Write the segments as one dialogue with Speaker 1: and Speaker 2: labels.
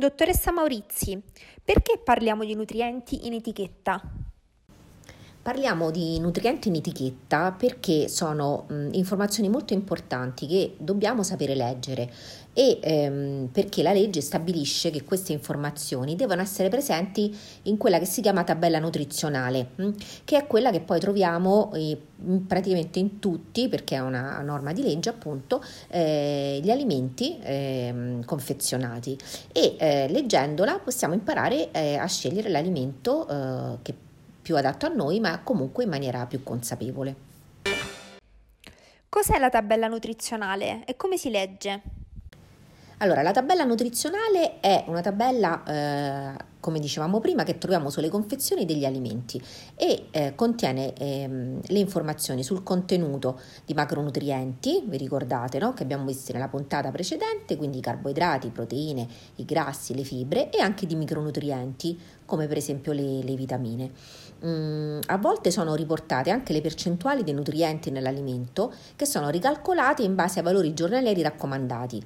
Speaker 1: Dottoressa Maurizi, perché parliamo di nutrienti in etichetta?
Speaker 2: Parliamo di nutrienti in etichetta perché sono mh, informazioni molto importanti che dobbiamo sapere leggere e ehm, perché la legge stabilisce che queste informazioni devono essere presenti in quella che si chiama tabella nutrizionale, mh, che è quella che poi troviamo eh, praticamente in tutti, perché è una norma di legge appunto, eh, gli alimenti eh, confezionati. E eh, leggendola possiamo imparare eh, a scegliere l'alimento eh, che più adatto a noi, ma comunque in maniera più consapevole.
Speaker 1: Cos'è la tabella nutrizionale e come si legge?
Speaker 2: Allora, la tabella nutrizionale è una tabella eh, come dicevamo prima, che troviamo sulle confezioni degli alimenti e eh, contiene ehm, le informazioni sul contenuto di macronutrienti, vi ricordate, no? che abbiamo visto nella puntata precedente, quindi i carboidrati, proteine, i grassi, le fibre e anche di micronutrienti, come per esempio le, le vitamine. Mm, a volte sono riportate anche le percentuali dei nutrienti nell'alimento che sono ricalcolate in base ai valori giornalieri raccomandati.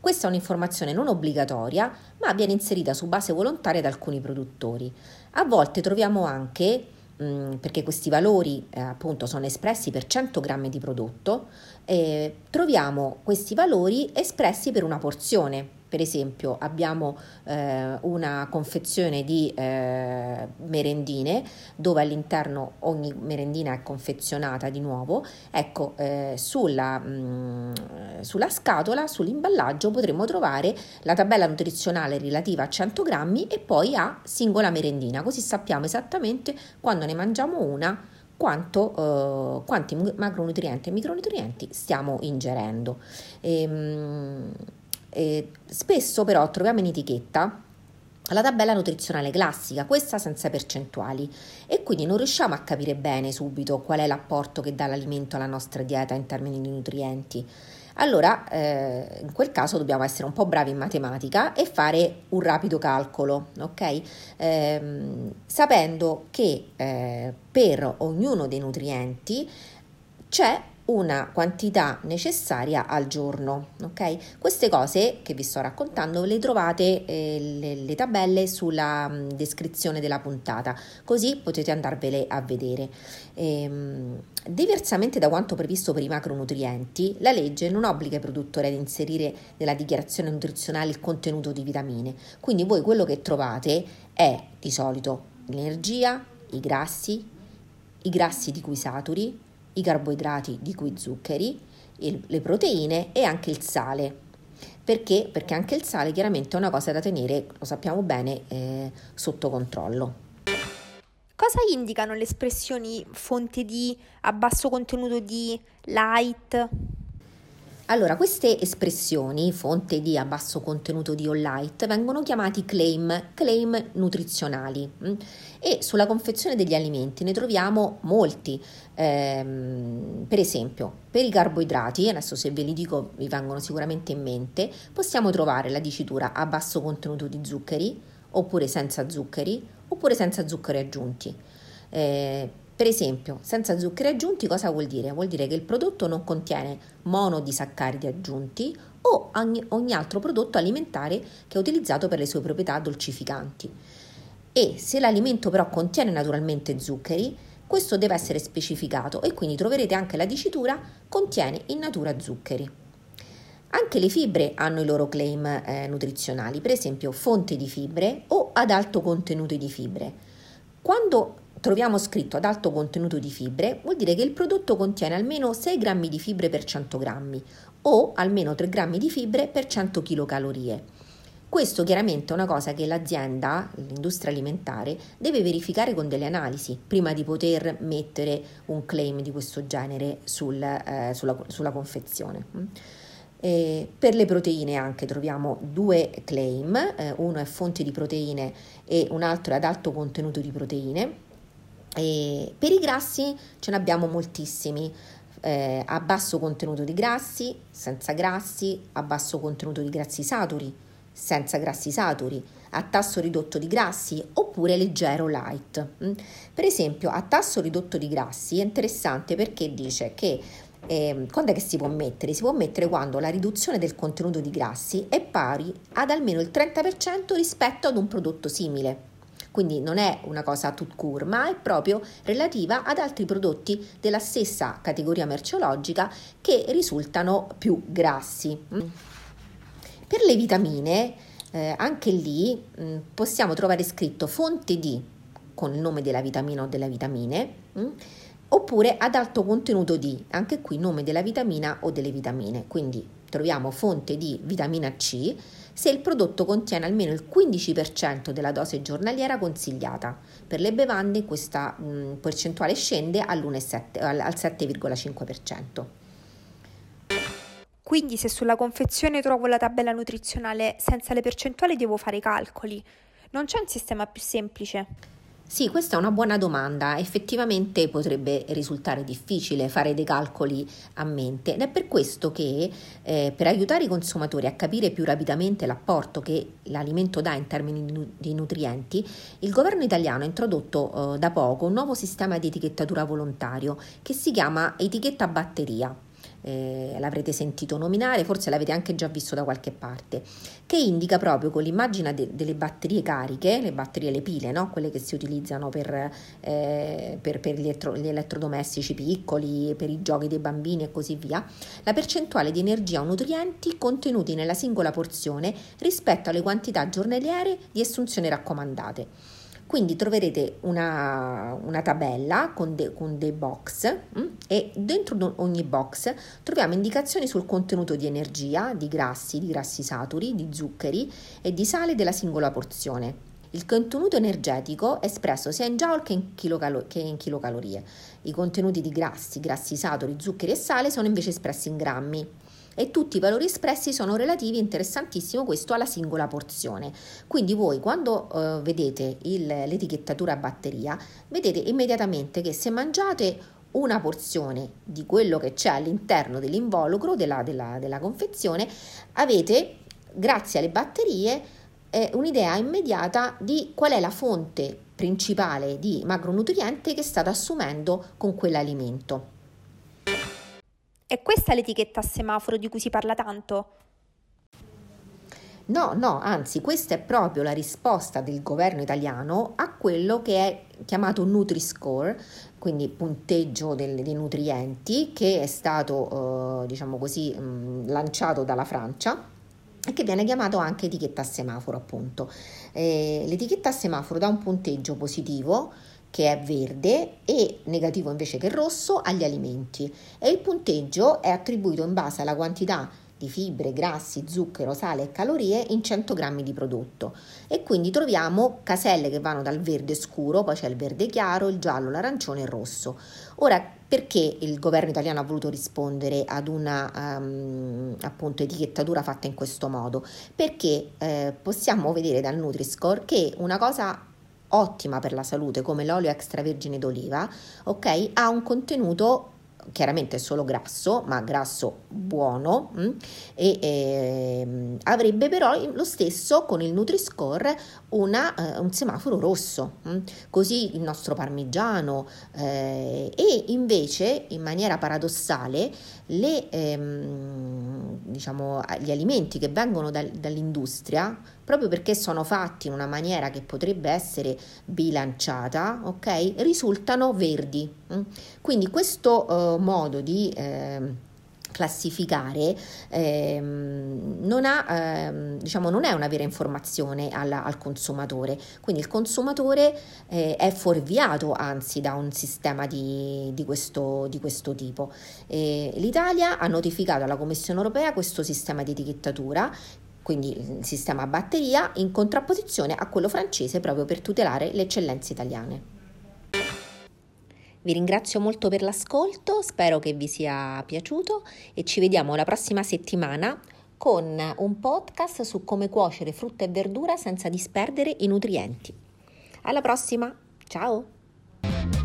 Speaker 2: Questa è un'informazione non obbligatoria, ma viene inserita su base volontaria da alcuni produttori. A volte troviamo anche, mm, perché questi valori eh, appunto sono espressi per 100 grammi di prodotto, eh, troviamo questi valori espressi per una porzione. Per esempio abbiamo eh, una confezione di eh, merendine dove all'interno ogni merendina è confezionata di nuovo. Ecco, eh, sulla, mh, mm, sulla scatola, sull'imballaggio potremo trovare la tabella nutrizionale relativa a 100 grammi e poi a singola merendina, così sappiamo esattamente quando ne mangiamo una quanto, eh, quanti macronutrienti e micronutrienti stiamo ingerendo. E, ehm, e spesso però troviamo in etichetta la tabella nutrizionale classica, questa senza percentuali, e quindi non riusciamo a capire bene subito qual è l'apporto che dà l'alimento alla nostra dieta in termini di nutrienti. Allora, eh, in quel caso dobbiamo essere un po' bravi in matematica e fare un rapido calcolo, ok? Eh, sapendo che eh, per ognuno dei nutrienti c'è una quantità necessaria al giorno. Ok? Queste cose che vi sto raccontando le trovate eh, le, le, tabelle sulla mh, mm, descrizione della puntata, così potete andarvele a vedere. Ehm, diversamente da quanto previsto per i macronutrienti, la legge non obbliga i produttori ad inserire nella dichiarazione nutrizionale il contenuto di vitamine. Quindi voi quello che trovate è di solito l'energia, i grassi, i grassi di cui saturi, i carboidrati di cui zuccheri, il, le proteine e anche il sale. Perché? Perché anche il sale chiaramente è una cosa da tenere, lo sappiamo bene, eh, sotto controllo.
Speaker 1: Cosa indicano le espressioni fonte di, a basso contenuto di, light?
Speaker 2: Allora, queste espressioni, fonte di a basso contenuto di all light, vengono chiamati claim, claim nutrizionali mm? e sulla confezione degli alimenti ne troviamo molti. Ehm, per esempio, per i carboidrati, adesso se ve li dico vi vengono sicuramente in mente, possiamo trovare la dicitura a basso contenuto di zuccheri, oppure senza zuccheri, oppure senza zuccheri aggiunti. Eh, per esempio, senza zuccheri aggiunti cosa vuol dire? Vuol dire che il prodotto non contiene monodisaccaridi aggiunti o ogni, altro prodotto alimentare che è utilizzato per le sue proprietà dolcificanti. E se l'alimento però contiene naturalmente zuccheri, questo deve essere specificato e quindi troverete anche la dicitura contiene in natura zuccheri. Anche le fibre hanno i loro claim eh, nutrizionali, per esempio fonte di fibre o ad alto contenuto di fibre. Quando troviamo scritto ad alto contenuto di fibre, vuol dire che il prodotto contiene almeno 6 grammi di fibre per 100 grammi o almeno 3 grammi di fibre per 100 kcal. Questo chiaramente è una cosa che l'azienda, l'industria alimentare, deve verificare con delle analisi prima di poter mettere un claim di questo genere sul, eh, sulla, sulla, confezione. E per le proteine anche troviamo due claim, eh, uno è fonte di proteine e un altro è ad alto contenuto di proteine. E per i grassi ce ne abbiamo moltissimi, eh, a basso contenuto di grassi, senza grassi, a basso contenuto di grassi saturi, senza grassi saturi, a tasso ridotto di grassi oppure leggero light. Mm. Per esempio, a tasso ridotto di grassi è interessante perché dice che Eh, quando è che si può mettere? Si può mettere quando la riduzione del contenuto di grassi è pari ad almeno il 30% rispetto ad un prodotto simile. Quindi non è una cosa tout court, ma è proprio relativa ad altri prodotti della stessa categoria merceologica che risultano più grassi. Per le vitamine, eh, anche lì mh, mm, possiamo trovare scritto fonte di con il nome della vitamina o delle vitamine. Mh, oppure ad alto contenuto di, anche qui nome della vitamina o delle vitamine, quindi troviamo fonte di vitamina C se il prodotto contiene almeno il 15% della dose giornaliera consigliata. Per le bevande questa mh, percentuale scende al 7,5%.
Speaker 1: Quindi se sulla confezione trovo la tabella nutrizionale senza le percentuali devo fare i calcoli. Non c'è un sistema più semplice?
Speaker 2: Sì, questa è una buona domanda. Effettivamente potrebbe risultare difficile fare dei calcoli a mente ed è per questo che eh, per aiutare i consumatori a capire più rapidamente l'apporto che l'alimento dà in termini di nutrienti, il governo italiano ha introdotto eh, da poco un nuovo sistema di etichettatura volontario che si chiama etichetta batteria eh, l'avrete sentito nominare, forse l'avete anche già visto da qualche parte, che indica proprio con l'immagine de- delle batterie cariche, le batterie, le pile, no? quelle che si utilizzano per, eh, per, per gli, elettro- gli, elettrodomestici piccoli, per i giochi dei bambini e così via, la percentuale di energia o nutrienti contenuti nella singola porzione rispetto alle quantità giornaliere di assunzione raccomandate. Quindi troverete una, una tabella con, de, con, dei box mh? Mm, e dentro ogni box troviamo indicazioni sul contenuto di energia, di grassi, di grassi saturi, di zuccheri e di sale della singola porzione. Il contenuto energetico è espresso sia in joule che in, kilocalo- che in chilocalorie. I contenuti di grassi, grassi saturi, zuccheri e sale sono invece espressi in grammi e tutti i valori espressi sono relativi, interessantissimo questo, alla singola porzione. Quindi voi quando uh, vedete il, l'etichettatura a batteria, vedete immediatamente che se mangiate una porzione di quello che c'è all'interno dell'involucro della, della, della confezione, avete, grazie alle batterie, eh, un'idea immediata di qual è la fonte principale di macronutriente che state assumendo con quell'alimento.
Speaker 1: È questa l'etichetta a semaforo di cui si parla tanto?
Speaker 2: No, no, anzi, questa è proprio la risposta del governo italiano a quello che è chiamato Nutri-Score, quindi punteggio del, dei nutrienti, che è stato, eh, diciamo così, mh, lanciato dalla Francia e che viene chiamato anche etichetta a semaforo, appunto. Eh, l'etichetta a semaforo dà un punteggio positivo che è verde e negativo invece che rosso agli alimenti e il punteggio è attribuito in base alla quantità di fibre, grassi, zucchero, sale e calorie in 100 grammi di prodotto e quindi troviamo caselle che vanno dal verde scuro, poi c'è il verde chiaro, il giallo, l'arancione e il rosso. Ora, perché il governo italiano ha voluto rispondere ad una um, appunto etichettatura fatta in questo modo? Perché eh, possiamo vedere dal Nutri-Score che una cosa ottima per la salute come l'olio extravergine d'oliva, ok, ha un contenuto chiaramente solo grasso, ma grasso buono, mh? Mm, e eh, avrebbe però lo stesso con il Nutri-Score una, eh, un semaforo rosso, mh? Mm, così il nostro parmigiano eh, e invece in maniera paradossale le, ehm, diciamo, gli alimenti che vengono dal, dall'industria proprio perché sono fatti in una maniera che potrebbe essere bilanciata, ok? Risultano verdi. Mm? Quindi questo eh, modo di eh, classificare ehm, non, ha, ehm, diciamo, non è una vera informazione alla, al consumatore, quindi il consumatore eh, è fuorviato anzi da un sistema di, di, questo, di questo, tipo. E L'Italia ha notificato alla Commissione europea questo sistema di etichettatura quindi il sistema a batteria, in contrapposizione a quello francese proprio per tutelare le eccellenze italiane. Vi ringrazio molto per l'ascolto, spero che vi sia piaciuto e ci vediamo la prossima settimana con un podcast su come cuocere frutta e verdura senza disperdere i nutrienti. Alla prossima, ciao!